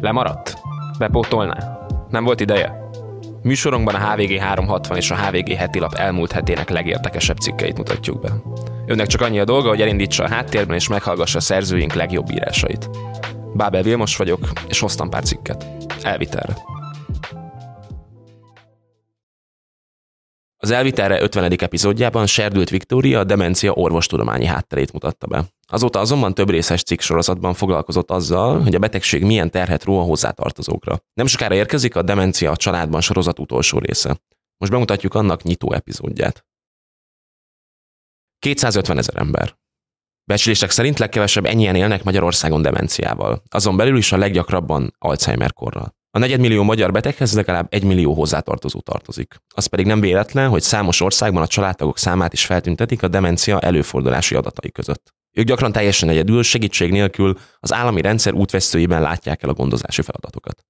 Lemaradt? Bepótolná? Nem volt ideje? Műsorunkban a HVG 360 és a HVG heti lap elmúlt hetének legérdekesebb cikkeit mutatjuk be. Önnek csak annyi a dolga, hogy elindítsa a háttérben és meghallgassa a szerzőink legjobb írásait. Bábel Vilmos vagyok, és hoztam pár cikket. Elvitelre. Az Elvitelre 50. epizódjában Serdült Viktória a demencia orvostudományi hátterét mutatta be. Azóta azonban több részes cikk sorozatban foglalkozott azzal, hogy a betegség milyen terhet ró a hozzátartozókra. Nem sokára érkezik a Demencia a családban sorozat utolsó része. Most bemutatjuk annak nyitó epizódját. 250 ezer ember. Becslések szerint legkevesebb ennyien élnek Magyarországon demenciával, azon belül is a leggyakrabban Alzheimer korral. A negyedmillió magyar beteghez legalább egy millió hozzátartozó tartozik. Az pedig nem véletlen, hogy számos országban a családtagok számát is feltüntetik a demencia előfordulási adatai között. Ők gyakran teljesen egyedül, segítség nélkül az állami rendszer útvesztőiben látják el a gondozási feladatokat.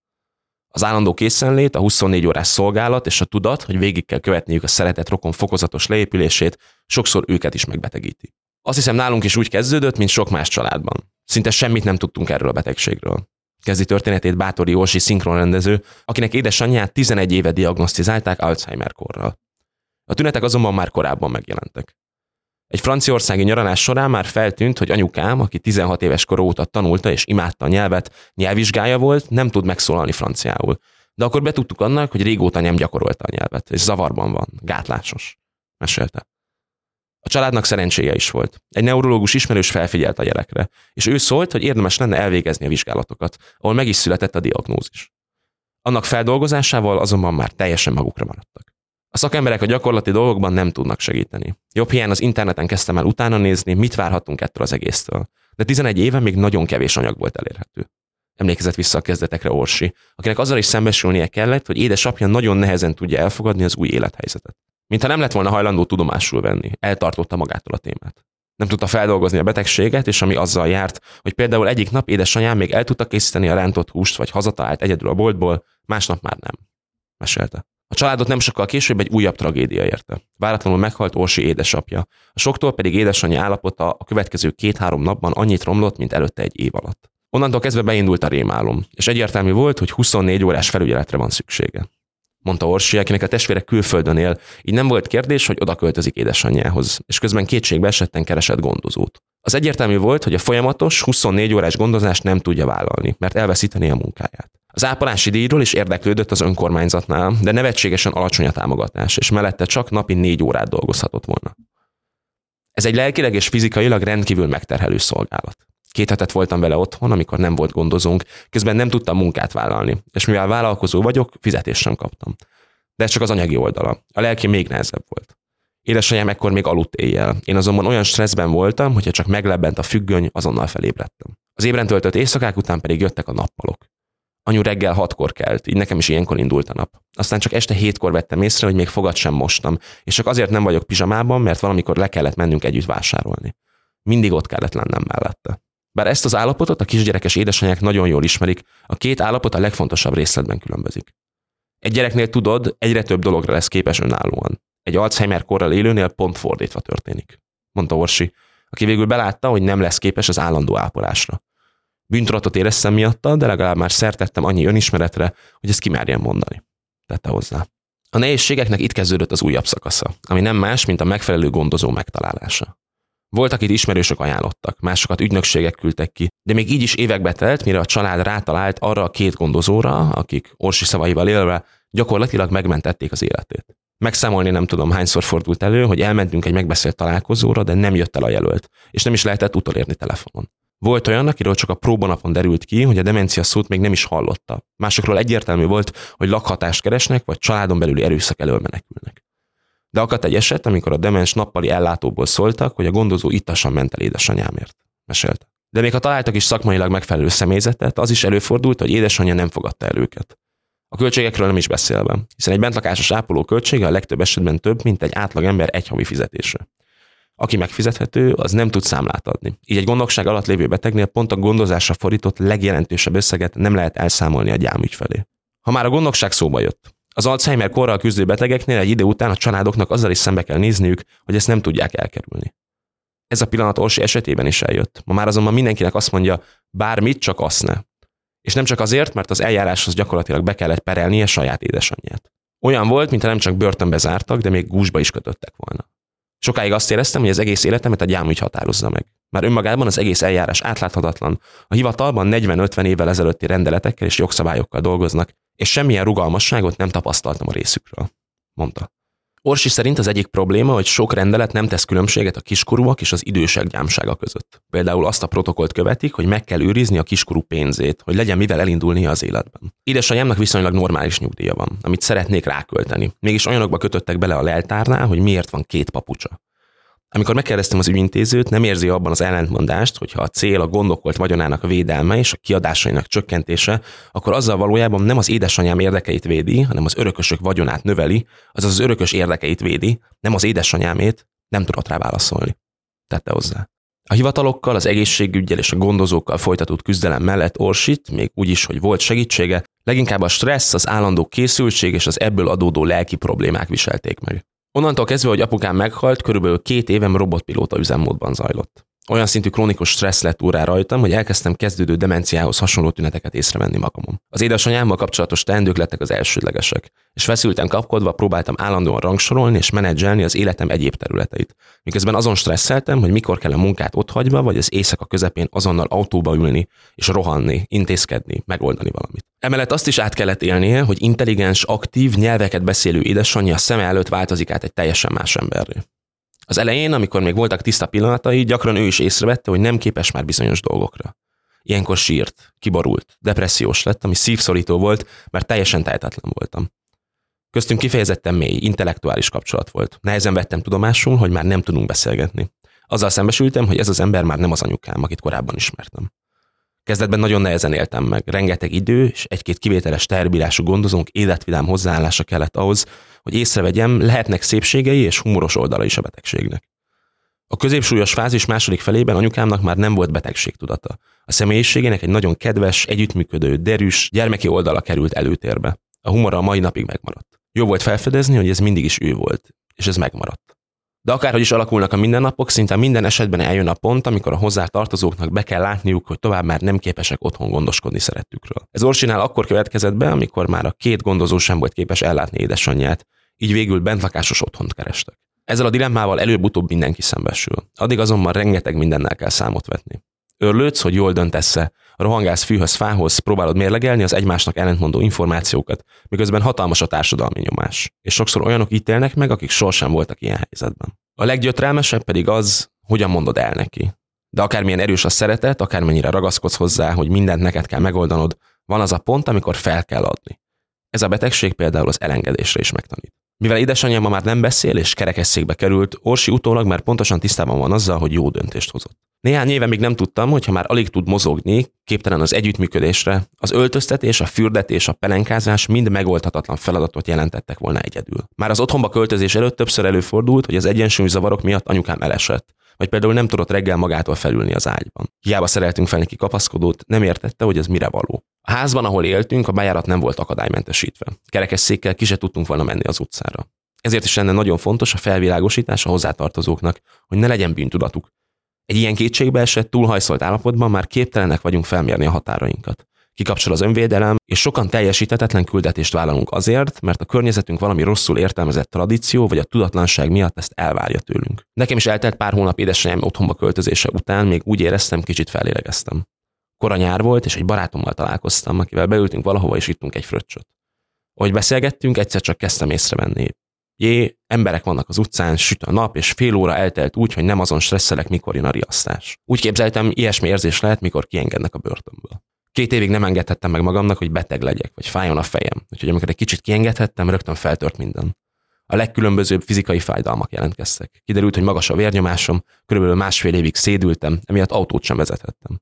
Az állandó készenlét, a 24 órás szolgálat és a tudat, hogy végig kell követniük a szeretet rokon fokozatos leépülését, sokszor őket is megbetegíti. Azt hiszem nálunk is úgy kezdődött, mint sok más családban. Szinte semmit nem tudtunk erről a betegségről. Kezdi történetét Bátori Józsi szinkronrendező, akinek édesanyját 11 éve diagnosztizálták Alzheimer korral. A tünetek azonban már korábban megjelentek. Egy franciaországi nyaralás során már feltűnt, hogy anyukám, aki 16 éves kor óta tanulta és imádta a nyelvet, nyelvvizsgája volt, nem tud megszólalni franciául. De akkor betudtuk annak, hogy régóta nem gyakorolta a nyelvet, és zavarban van, gátlásos. Mesélte. A családnak szerencséje is volt. Egy neurológus ismerős felfigyelt a gyerekre, és ő szólt, hogy érdemes lenne elvégezni a vizsgálatokat, ahol meg is született a diagnózis. Annak feldolgozásával azonban már teljesen magukra maradtak. A szakemberek a gyakorlati dolgokban nem tudnak segíteni. Jobb hiány az interneten kezdtem el utána nézni, mit várhatunk ettől az egésztől. De 11 éve még nagyon kevés anyag volt elérhető. Emlékezett vissza a kezdetekre Orsi, akinek azzal is szembesülnie kellett, hogy édesapja nagyon nehezen tudja elfogadni az új élethelyzetet. Mintha nem lett volna hajlandó tudomásul venni, eltartotta magától a témát. Nem tudta feldolgozni a betegséget, és ami azzal járt, hogy például egyik nap édesanyám még el tudta készíteni a rántott húst, vagy hazatalált egyedül a boltból, másnap már nem. Mesélte. A családot nem sokkal később egy újabb tragédia érte. Váratlanul meghalt Orsi édesapja. A soktól pedig édesanyja állapota a következő két-három napban annyit romlott, mint előtte egy év alatt. Onnantól kezdve beindult a rémálom, és egyértelmű volt, hogy 24 órás felügyeletre van szüksége. Mondta Orsi, akinek a testvére külföldön él, így nem volt kérdés, hogy oda költözik édesanyjához, és közben kétségbe esetten keresett gondozót. Az egyértelmű volt, hogy a folyamatos 24 órás gondozást nem tudja vállalni, mert elveszíteni a munkáját. Az ápolási díjról is érdeklődött az önkormányzatnál, de nevetségesen alacsony a támogatás, és mellette csak napi négy órát dolgozhatott volna. Ez egy lelkileg és fizikailag rendkívül megterhelő szolgálat. Két hetet voltam vele otthon, amikor nem volt gondozónk, közben nem tudtam munkát vállalni, és mivel vállalkozó vagyok, fizetést sem kaptam. De ez csak az anyagi oldala. A lelki még nehezebb volt. Édesanyám ekkor még aludt éjjel. Én azonban olyan stresszben voltam, hogyha csak meglebbent a függöny, azonnal felébredtem. Az ébren töltött éjszakák után pedig jöttek a nappalok. Anyu reggel hatkor kelt, így nekem is ilyenkor indult a nap. Aztán csak este hétkor vettem észre, hogy még fogat sem mostam, és csak azért nem vagyok pizsamában, mert valamikor le kellett mennünk együtt vásárolni. Mindig ott kellett lennem mellette. Bár ezt az állapotot a kisgyerekes édesanyák nagyon jól ismerik, a két állapot a legfontosabb részletben különbözik. Egy gyereknél tudod, egyre több dologra lesz képes önállóan. Egy Alzheimer korral élőnél pont fordítva történik, mondta Orsi, aki végül belátta, hogy nem lesz képes az állandó ápolásra. Bűntudatot éreztem miatta, de legalább már szertettem annyi önismeretre, hogy ezt kimerjem mondani. Tette hozzá. A nehézségeknek itt kezdődött az újabb szakasza, ami nem más, mint a megfelelő gondozó megtalálása. Volt, akit ismerősök ajánlottak, másokat ügynökségek küldtek ki, de még így is évekbe telt, mire a család rátalált arra a két gondozóra, akik Orsi szavaival élve gyakorlatilag megmentették az életét. Megszámolni nem tudom, hányszor fordult elő, hogy elmentünk egy megbeszélt találkozóra, de nem jött el a jelölt, és nem is lehetett utolérni telefonon. Volt olyan, akiről csak a próbanapon derült ki, hogy a demencia szót még nem is hallotta. Másokról egyértelmű volt, hogy lakhatást keresnek, vagy családon belüli erőszak elől menekülnek. De akadt egy eset, amikor a demens nappali ellátóból szóltak, hogy a gondozó ittasan ment el édesanyámért. Mesélte. De még ha találtak is szakmailag megfelelő személyzetet, az is előfordult, hogy édesanyja nem fogadta el őket. A költségekről nem is beszélve, hiszen egy bentlakásos ápoló költsége a legtöbb esetben több, mint egy átlag ember egy havi fizetése. Aki megfizethető, az nem tud számlát adni. Így egy gondokság alatt lévő betegnél pont a gondozásra fordított legjelentősebb összeget nem lehet elszámolni a gyámügy felé. Ha már a gondokság szóba jött, az Alzheimer korral küzdő betegeknél egy idő után a családoknak azzal is szembe kell nézniük, hogy ezt nem tudják elkerülni. Ez a pillanat Orsi esetében is eljött. Ma már azonban mindenkinek azt mondja, bármit, csak azt ne. És nem csak azért, mert az eljáráshoz gyakorlatilag be kellett perelnie saját édesanyját. Olyan volt, mintha nem csak börtönbe zártak, de még gúzsba is kötöttek volna. Sokáig azt éreztem, hogy az egész életemet a gyámügy határozza meg. Már önmagában az egész eljárás átláthatatlan. A hivatalban 40-50 évvel ezelőtti rendeletekkel és jogszabályokkal dolgoznak, és semmilyen rugalmasságot nem tapasztaltam a részükről, mondta. Orsi szerint az egyik probléma, hogy sok rendelet nem tesz különbséget a kiskorúak és az idősek gyámsága között. Például azt a protokollt követik, hogy meg kell őrizni a kiskorú pénzét, hogy legyen mivel elindulnia az életben. Édesanyámnak viszonylag normális nyugdíja van, amit szeretnék rákölteni. Mégis olyanokba kötöttek bele a leltárnál, hogy miért van két papucsa. Amikor megkérdeztem az ügyintézőt, nem érzi abban az ellentmondást, hogyha a cél a gondokolt vagyonának védelme és a kiadásainak csökkentése, akkor azzal valójában nem az édesanyám érdekeit védi, hanem az örökösök vagyonát növeli, azaz az örökös érdekeit védi, nem az édesanyámét, nem tudott rá válaszolni. Tette hozzá. A hivatalokkal, az egészségügyel és a gondozókkal folytatott küzdelem mellett Orsit, még úgy is, hogy volt segítsége, leginkább a stressz, az állandó készültség és az ebből adódó lelki problémák viselték meg. Onnantól kezdve, hogy apukám meghalt, körülbelül két évem robotpilóta üzemmódban zajlott. Olyan szintű krónikus stressz lett úrá rajtam, hogy elkezdtem kezdődő demenciához hasonló tüneteket észrevenni magamon. Az édesanyámmal kapcsolatos teendők lettek az elsődlegesek, és feszülten kapkodva próbáltam állandóan rangsorolni és menedzselni az életem egyéb területeit. Miközben azon stresszeltem, hogy mikor kell a munkát otthagyva, vagy az éjszaka közepén azonnal autóba ülni, és rohanni, intézkedni, megoldani valamit. Emellett azt is át kellett élnie, hogy intelligens, aktív, nyelveket beszélő édesanyja szeme előtt változik át egy teljesen más emberré. Az elején, amikor még voltak tiszta pillanatai, gyakran ő is észrevette, hogy nem képes már bizonyos dolgokra. Ilyenkor sírt, kiborult, depressziós lett, ami szívszorító volt, mert teljesen tehetetlen voltam. Köztünk kifejezetten mély, intellektuális kapcsolat volt. Nehezen vettem tudomásul, hogy már nem tudunk beszélgetni. Azzal szembesültem, hogy ez az ember már nem az anyukám, akit korábban ismertem. Kezdetben nagyon nehezen éltem meg, rengeteg idő és egy-két kivételes terbírású gondozónk életvidám hozzáállása kellett ahhoz, hogy észrevegyem, lehetnek szépségei és humoros oldala is a betegségnek. A középsúlyos fázis második felében anyukámnak már nem volt betegségtudata. A személyiségének egy nagyon kedves, együttműködő, derűs, gyermeki oldala került előtérbe. A humora a mai napig megmaradt. Jó volt felfedezni, hogy ez mindig is ő volt, és ez megmaradt. De akárhogy is alakulnak a mindennapok, szinte minden esetben eljön a pont, amikor a hozzá tartozóknak be kell látniuk, hogy tovább már nem képesek otthon gondoskodni szerettükről. Ez Orsinál akkor következett be, amikor már a két gondozó sem volt képes ellátni édesanyját, így végül bentlakásos otthont kerestek. Ezzel a dilemmával előbb-utóbb mindenki szembesül. Addig azonban rengeteg mindennel kell számot vetni. Örlődsz, hogy jól döntesz-e, rohangálsz fűhöz fához, próbálod mérlegelni az egymásnak ellentmondó információkat, miközben hatalmas a társadalmi nyomás. És sokszor olyanok ítélnek meg, akik sohasem voltak ilyen helyzetben. A leggyötrelmesebb pedig az, hogyan mondod el neki. De akármilyen erős a szeretet, akármennyire ragaszkodsz hozzá, hogy mindent neked kell megoldanod, van az a pont, amikor fel kell adni. Ez a betegség például az elengedésre is megtanít. Mivel édesanyja ma már nem beszél és kerekesszékbe került, Orsi utólag már pontosan tisztában van azzal, hogy jó döntést hozott. Néhány éve még nem tudtam, hogy ha már alig tud mozogni, képtelen az együttműködésre, az öltöztetés, a fürdetés, a pelenkázás mind megoldhatatlan feladatot jelentettek volna egyedül. Már az otthonba költözés előtt többször előfordult, hogy az egyensúlyzavarok miatt anyukám elesett, vagy például nem tudott reggel magától felülni az ágyban. Hiába szereltünk fel neki kapaszkodót, nem értette, hogy ez mire való. A házban, ahol éltünk, a bejárat nem volt akadálymentesítve. Kerekesszékkel ki se tudtunk volna menni az utcára. Ezért is lenne nagyon fontos a felvilágosítás a hozzátartozóknak, hogy ne legyen bűntudatuk. Egy ilyen kétségbe esett, túlhajszolt állapotban már képtelenek vagyunk felmérni a határainkat. Kikapcsol az önvédelem, és sokan teljesítetetlen küldetést vállalunk azért, mert a környezetünk valami rosszul értelmezett tradíció vagy a tudatlanság miatt ezt elvárja tőlünk. Nekem is eltelt pár hónap édesanyám otthonba költözése után, még úgy éreztem, kicsit felélegeztem. Kora nyár volt, és egy barátommal találkoztam, akivel beültünk valahova, és ittunk egy fröccsöt. Ahogy beszélgettünk, egyszer csak kezdtem észrevenni. Jé, emberek vannak az utcán, süt a nap, és fél óra eltelt úgy, hogy nem azon stresszelek, mikor jön a riasztás. Úgy képzeltem, ilyesmi érzés lehet, mikor kiengednek a börtönből. Két évig nem engedhettem meg magamnak, hogy beteg legyek, vagy fájjon a fejem. Úgyhogy amikor egy kicsit kiengedhettem, rögtön feltört minden. A legkülönbözőbb fizikai fájdalmak jelentkeztek. Kiderült, hogy magas a vérnyomásom, körülbelül másfél évig szédültem, emiatt autót sem vezethettem.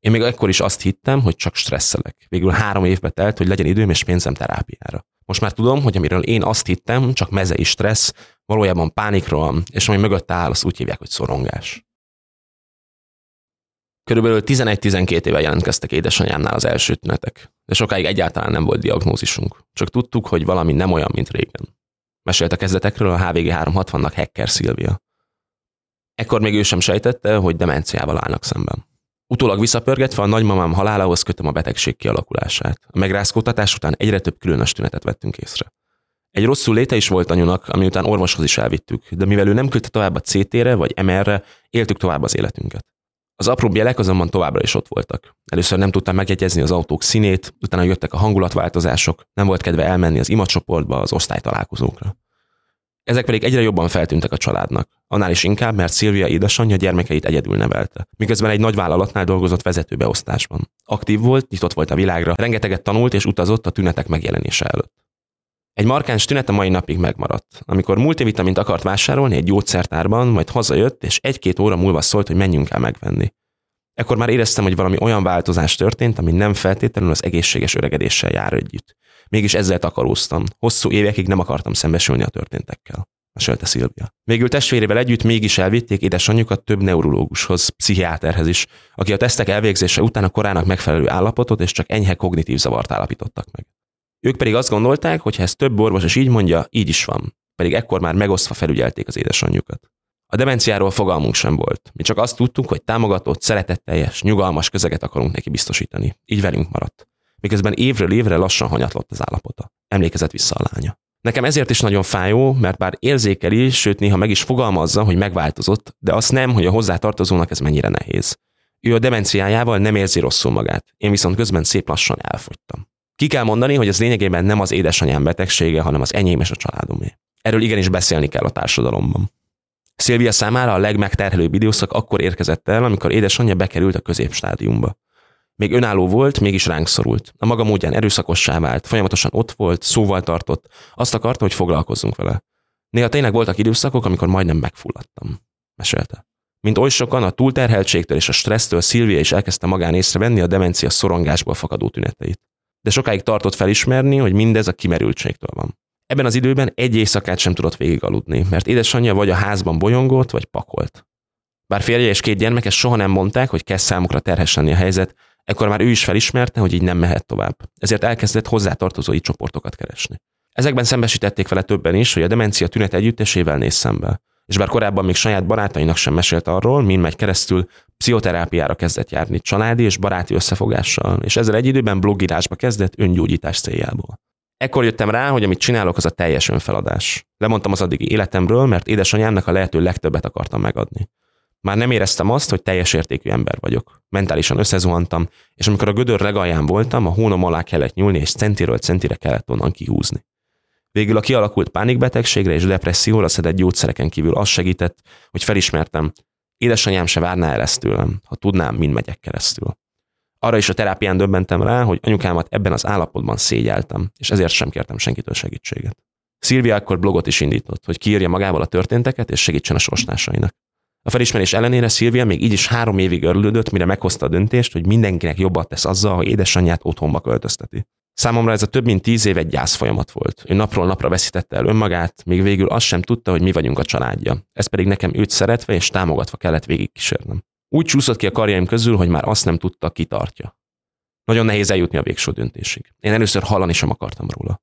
Én még akkor is azt hittem, hogy csak stresszelek. Végül három évbe telt, hogy legyen időm és pénzem terápiára. Most már tudom, hogy amiről én azt hittem, csak mezei stressz, valójában pánikról, és ami mögött áll, azt úgy hívják, hogy szorongás. Körülbelül 11-12 éve jelentkeztek édesanyámnál az első tünetek, de sokáig egyáltalán nem volt diagnózisunk. Csak tudtuk, hogy valami nem olyan, mint régen. Mesélt a kezdetekről a HVG 360-nak Hacker Szilvia. Ekkor még ő sem sejtette, hogy demenciával állnak szemben. Utólag visszapörgetve a nagymamám halálához kötöm a betegség kialakulását. A megrázkódtatás után egyre több különös tünetet vettünk észre. Egy rosszul léte is volt anyunak, ami után orvoshoz is elvittük, de mivel ő nem küldte tovább a CT-re vagy MR-re, éltük tovább az életünket. Az apró jelek azonban továbbra is ott voltak. Először nem tudtam megjegyezni az autók színét, utána jöttek a hangulatváltozások, nem volt kedve elmenni az imacsoportba, az osztálytalálkozókra. Ezek pedig egyre jobban feltűntek a családnak. Annál is inkább, mert Szilvia édesanyja gyermekeit egyedül nevelte, miközben egy nagy vállalatnál dolgozott vezetőbeosztásban. Aktív volt, nyitott volt a világra, rengeteget tanult és utazott a tünetek megjelenése előtt. Egy markáns tünet a mai napig megmaradt. Amikor multivitamint akart vásárolni egy gyógyszertárban, majd hazajött, és egy-két óra múlva szólt, hogy menjünk el megvenni. Ekkor már éreztem, hogy valami olyan változás történt, ami nem feltétlenül az egészséges öregedéssel jár együtt. Mégis ezzel takaróztam. Hosszú évekig nem akartam szembesülni a történtekkel. Mesélte Szilvia. Végül testvérével együtt mégis elvitték édesanyjukat több neurológushoz, pszichiáterhez is, aki a tesztek elvégzése után a korának megfelelő állapotot és csak enyhe kognitív zavart állapítottak meg. Ők pedig azt gondolták, hogy ha ez több orvos is így mondja, így is van. Pedig ekkor már megosztva felügyelték az édesanyjukat. A demenciáról fogalmunk sem volt. Mi csak azt tudtuk, hogy támogatott, szeretetteljes, nyugalmas közeget akarunk neki biztosítani. Így velünk maradt. Miközben évről évre lassan hanyatlott az állapota. Emlékezett vissza a lánya. Nekem ezért is nagyon fájó, mert bár érzékeli, sőt néha meg is fogalmazza, hogy megváltozott, de azt nem, hogy a hozzátartozónak ez mennyire nehéz. Ő a demenciájával nem érzi rosszul magát, én viszont közben szép lassan elfogytam. Ki kell mondani, hogy ez lényegében nem az édesanyám betegsége, hanem az enyém és a családomé. Erről igenis beszélni kell a társadalomban. Szilvia számára a legmegterhelőbb időszak akkor érkezett el, amikor édesanyja bekerült a középstádiumba. Még önálló volt, mégis ránk szorult. A maga módján erőszakossá vált, folyamatosan ott volt, szóval tartott, azt akarta, hogy foglalkozzunk vele. Néha tényleg voltak időszakok, amikor majdnem megfulladtam. Mesélte. Mint oly sokan, a túlterheltségtől és a stressztől Szilvia is elkezdte magán észrevenni a demencia szorongásból fakadó tüneteit de sokáig tartott felismerni, hogy mindez a kimerültségtől van. Ebben az időben egy éjszakát sem tudott végigaludni, mert édesanyja vagy a házban bolyongott, vagy pakolt. Bár férje és két gyermeke soha nem mondták, hogy kezd számukra terhes lenni a helyzet, ekkor már ő is felismerte, hogy így nem mehet tovább. Ezért elkezdett hozzátartozói csoportokat keresni. Ezekben szembesítették vele többen is, hogy a demencia tünet együttesével néz szembe és bár korábban még saját barátainak sem mesélt arról, mind megy keresztül, pszichoterápiára kezdett járni családi és baráti összefogással, és ezzel egy időben blogírásba kezdett öngyógyítás céljából. Ekkor jöttem rá, hogy amit csinálok, az a teljes önfeladás. Lemondtam az addigi életemről, mert édesanyámnak a lehető legtöbbet akartam megadni. Már nem éreztem azt, hogy teljes értékű ember vagyok. Mentálisan összezuhantam, és amikor a gödör legalján voltam, a hónom alá kellett nyúlni, és centiről centire kellett onnan kihúzni. Végül a kialakult pánikbetegségre és depresszióra szedett gyógyszereken kívül az segített, hogy felismertem, édesanyám se várná el ezt tőlem, ha tudnám, mind megyek keresztül. Arra is a terápián döbbentem rá, hogy anyukámat ebben az állapotban szégyeltem, és ezért sem kértem senkitől segítséget. Szilvia akkor blogot is indított, hogy kiírja magával a történteket és segítsen a sorsnásainak. A felismerés ellenére Szilvia még így is három évig örülődött, mire meghozta a döntést, hogy mindenkinek jobbat tesz azzal, ha édesanyját otthonba költözteti. Számomra ez a több mint tíz év egy gyász folyamat volt. Ő napról napra veszítette el önmagát, még végül azt sem tudta, hogy mi vagyunk a családja. Ez pedig nekem őt szeretve és támogatva kellett végigkísérnem. Úgy csúszott ki a karjaim közül, hogy már azt nem tudta, ki tartja. Nagyon nehéz eljutni a végső döntésig. Én először hallani sem akartam róla.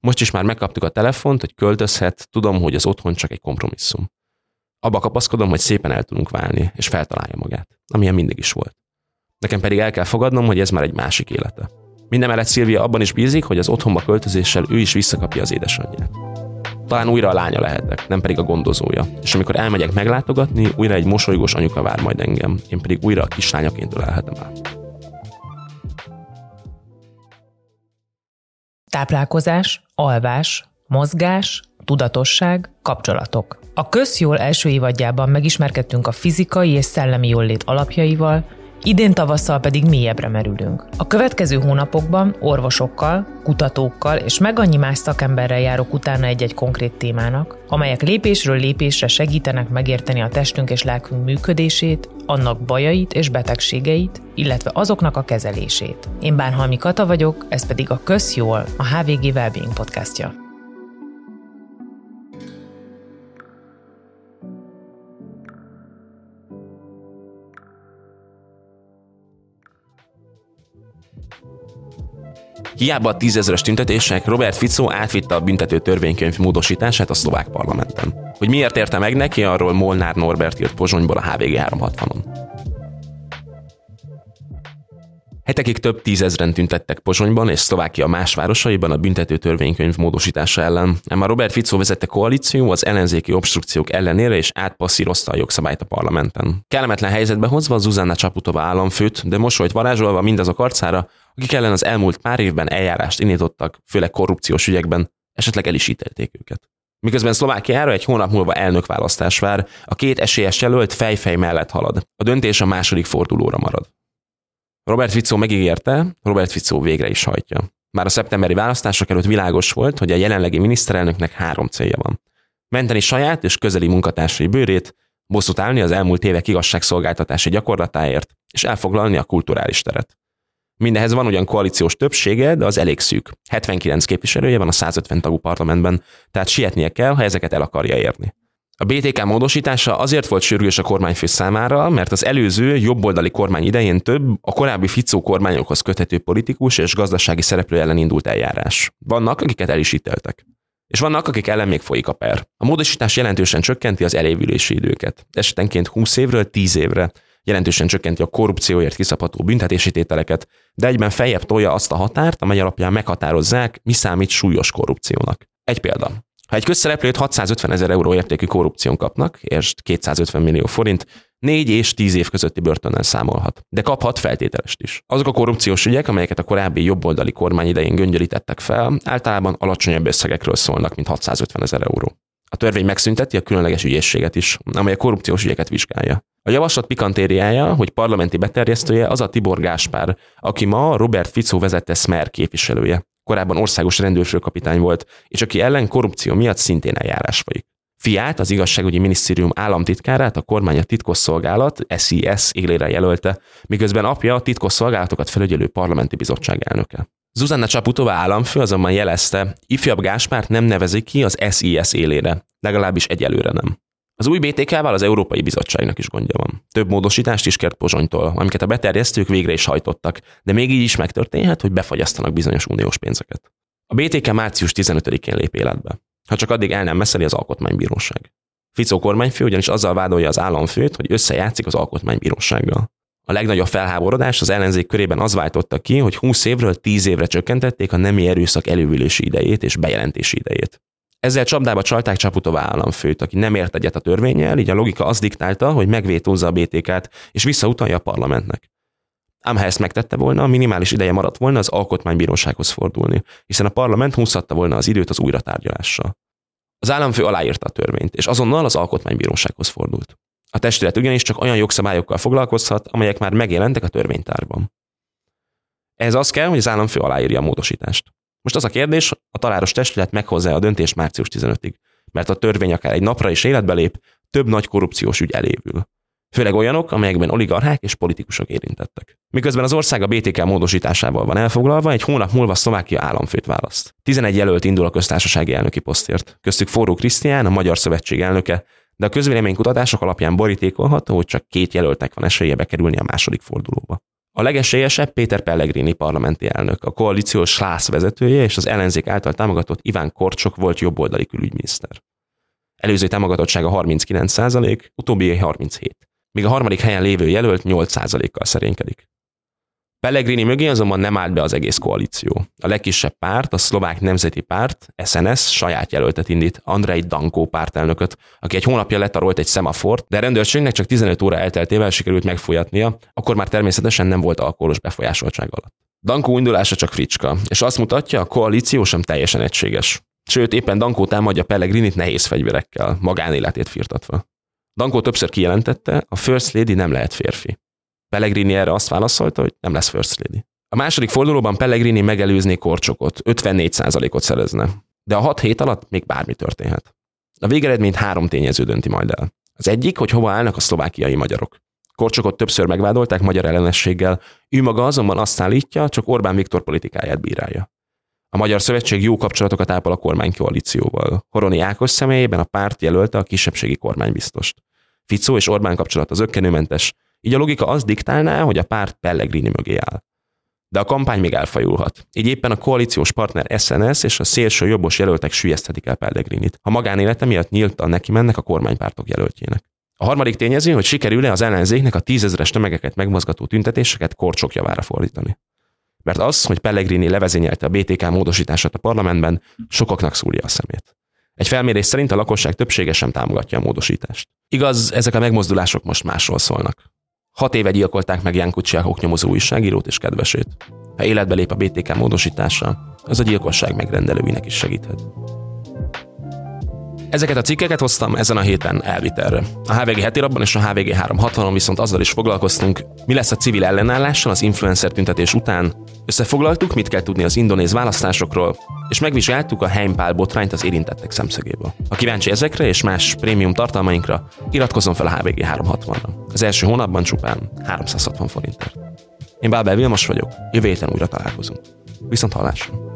Most is már megkaptuk a telefont, hogy költözhet, tudom, hogy az otthon csak egy kompromisszum. Abba kapaszkodom, hogy szépen el tudunk válni, és feltalálja magát, amilyen mindig is volt. Nekem pedig el kell fogadnom, hogy ez már egy másik élete. Mindemellett Szilvia abban is bízik, hogy az otthonba költözéssel ő is visszakapja az édesanyját. Talán újra a lánya lehetek, nem pedig a gondozója. És amikor elmegyek meglátogatni, újra egy mosolygós anyuka vár majd engem, én pedig újra a kislányaként ölelhetem el. Táplálkozás, alvás, mozgás, tudatosság, kapcsolatok. A közjól első évadjában megismerkedtünk a fizikai és szellemi jólét alapjaival, Idén tavasszal pedig mélyebbre merülünk. A következő hónapokban orvosokkal, kutatókkal és meg annyi más szakemberrel járok utána egy-egy konkrét témának, amelyek lépésről lépésre segítenek megérteni a testünk és lelkünk működését, annak bajait és betegségeit, illetve azoknak a kezelését. Én Bánhalmi Kata vagyok, ez pedig a Közjól, a HVG Wellbeing podcastja. Hiába a tízezeres tüntetések, Robert Fico átvitte a büntető törvénykönyv módosítását a szlovák parlamenten. Hogy miért érte meg neki, arról Molnár Norbert írt Pozsonyból a HVG 360-on. Hetekig több tízezren tüntettek Pozsonyban és Szlovákia más városaiban a büntető törvénykönyv módosítása ellen. Ema Robert Fico vezette koalíció az ellenzéki obstrukciók ellenére és átpasszírozta a jogszabályt a parlamenten. Kellemetlen helyzetbe hozva Zuzanna Csaputova államfőt, de mosolyt varázsolva mindazok arcára, akik ellen az elmúlt pár évben eljárást indítottak, főleg korrupciós ügyekben, esetleg el is ítélték őket. Miközben Szlovákiára egy hónap múlva elnökválasztás vár, a két esélyes jelölt fejfej mellett halad. A döntés a második fordulóra marad. Robert Fico megígérte, Robert Fico végre is hajtja. Már a szeptemberi választások előtt világos volt, hogy a jelenlegi miniszterelnöknek három célja van. Menteni saját és közeli munkatársai bőrét, bosszút állni az elmúlt évek igazságszolgáltatási gyakorlatáért, és elfoglalni a kulturális teret. Mindenhez van ugyan koalíciós többsége, de az elég szűk. 79 képviselője van a 150 tagú parlamentben, tehát sietnie kell, ha ezeket el akarja érni. A BTK módosítása azért volt sürgős a kormányfő számára, mert az előző jobboldali kormány idején több a korábbi Ficó kormányokhoz köthető politikus és gazdasági szereplő ellen indult eljárás. Vannak, akiket el is ítéltek. És vannak, akik ellen még folyik a per. A módosítás jelentősen csökkenti az elévülési időket. Esetenként 20 évről 10 évre, jelentősen csökkenti a korrupcióért kiszabható büntetési tételeket, de egyben feljebb tolja azt a határt, amely alapján meghatározzák, mi számít súlyos korrupciónak. Egy példa. Ha egy közszereplőt 650 ezer euró értékű korrupción kapnak, és 250 millió forint, 4 és 10 év közötti börtönnel számolhat, de kaphat feltételest is. Azok a korrupciós ügyek, amelyeket a korábbi jobboldali kormány idején göngyölítettek fel, általában alacsonyabb összegekről szólnak, mint 650 ezer euró. A törvény megszünteti a különleges ügyészséget is, amely a korrupciós ügyeket vizsgálja. A javaslat pikantériája, hogy parlamenti beterjesztője az a Tibor Gáspár, aki ma Robert Fico vezette Smer képviselője. Korábban országos rendőrfőkapitány volt, és aki ellen korrupció miatt szintén eljárás folyik. Fiát, az igazságügyi minisztérium államtitkárát a kormány a titkosszolgálat SIS élére jelölte, miközben apja a titkosszolgálatokat felügyelő parlamenti bizottság elnöke. Zuzanna Csaputova államfő azonban jelezte, ifjabb Gáspárt nem nevezik ki az SIS élére, legalábbis egyelőre nem. Az új BTK-val az Európai Bizottságnak is gondja van. Több módosítást is kért Pozsonytól, amiket a beterjesztők végre is hajtottak, de még így is megtörténhet, hogy befagyasztanak bizonyos uniós pénzeket. A BTK március 15-én lép életbe, ha csak addig el nem meszeli az alkotmánybíróság. Ficó kormányfő ugyanis azzal vádolja az államfőt, hogy összejátszik az alkotmánybírósággal. A legnagyobb felháborodás az ellenzék körében az váltotta ki, hogy 20 évről 10 évre csökkentették a nemi erőszak elővülési idejét és bejelentési idejét. Ezzel csapdába csalták Csaputová államfőt, aki nem ért egyet a törvényel, így a logika azt diktálta, hogy megvétózza a BTK-t és visszautalja a parlamentnek. Ám ha ezt megtette volna, a minimális ideje maradt volna az alkotmánybírósághoz fordulni, hiszen a parlament húzhatta volna az időt az újratárgyalással. Az államfő aláírta a törvényt, és azonnal az alkotmánybírósághoz fordult. A testület ugyanis csak olyan jogszabályokkal foglalkozhat, amelyek már megjelentek a törvénytárban. Ez az kell, hogy az államfő aláírja a módosítást. Most az a kérdés, a taláros testület meghozza a döntést március 15-ig, mert a törvény akár egy napra is életbe lép, több nagy korrupciós ügy elévül. Főleg olyanok, amelyekben oligarchák és politikusok érintettek. Miközben az ország a BTK módosításával van elfoglalva, egy hónap múlva Szlovákia államfőt választ. 11 jelölt indul a köztársasági elnöki posztért. Köztük Forró Krisztián, a Magyar Szövetség elnöke, de a közvéleménykutatások alapján borítékolható, hogy csak két jelöltnek van esélye bekerülni a második fordulóba. A legesélyesebb Péter Pellegrini parlamenti elnök, a koalíció slász vezetője és az ellenzék által támogatott Iván Korcsok volt jobboldali külügyminiszter. Előző támogatottsága 39% utóbbi 37, míg a harmadik helyen lévő jelölt 8 kal szerénykedik. Pellegrini mögé azonban nem állt be az egész koalíció. A legkisebb párt, a szlovák nemzeti párt, SNS saját jelöltet indít, Andrei Dankó pártelnököt, aki egy hónapja letarolt egy szemafort, de a rendőrségnek csak 15 óra elteltével sikerült megfolyatnia, akkor már természetesen nem volt alkoholos befolyásoltság alatt. Dankó indulása csak fricska, és azt mutatja, a koalíció sem teljesen egységes. Sőt, éppen Dankó támadja Pellegrinit nehéz fegyverekkel, magánéletét firtatva. Dankó többször kijelentette, a First Lady nem lehet férfi. Pellegrini erre azt válaszolta, hogy nem lesz First Lady. A második fordulóban Pellegrini megelőzné Korcsokot, 54%-ot szerezne. De a hat hét alatt még bármi történhet. A végeredményt három tényező dönti majd el. Az egyik, hogy hova állnak a szlovákiai magyarok. Korcsokot többször megvádolták magyar ellenességgel, ő maga azonban azt állítja, csak Orbán Viktor politikáját bírálja. A Magyar Szövetség jó kapcsolatokat ápol a kormánykoalícióval. Horoni Ákos személyében a párt jelölte a kisebbségi kormánybiztost. Ficó és Orbán kapcsolat az ökkenőmentes, így a logika az diktálná, hogy a párt Pellegrini mögé áll. De a kampány még elfajulhat. Így éppen a koalíciós partner SNS és a szélső jobbos jelöltek sülyeztetik el Pellegrinit. Ha magánélete miatt nyíltan neki mennek a kormánypártok jelöltjének. A A harmadik tényező, hogy sikerül-e az ellenzéknek a tízezeres tömegeket megmozgató tüntetéseket korcsok javára fordítani. Mert az, hogy Pellegrini levezényelte a BTK módosítását a parlamentben, sokaknak szúrja a szemét. Egy felmérés szerint a lakosság többsége sem támogatja a módosítást. Igaz, ezek a megmozdulások most másról szólnak. Hat éve gyilkolták meg Ján Kucsiák oknyomozó újságírót és kedvesét. Ha életbe lép a BTK módosítása, az a gyilkosság megrendelőinek is segíthet. Ezeket a cikkeket hoztam ezen a héten elvitelre. A HVG heti rabban és a HVG 360-on viszont azzal is foglalkoztunk, mi lesz a civil ellenállással az influencer tüntetés után, összefoglaltuk, mit kell tudni az indonéz választásokról, és megvizsgáltuk a Heimpál botrányt az érintettek szemszögéből. Ha kíváncsi ezekre és más prémium tartalmainkra, iratkozzon fel a HVG 360-ra. Az első hónapban csupán 360 forintért. Én Bábel Vilmos vagyok, jövő héten újra találkozunk. Viszont hallásra!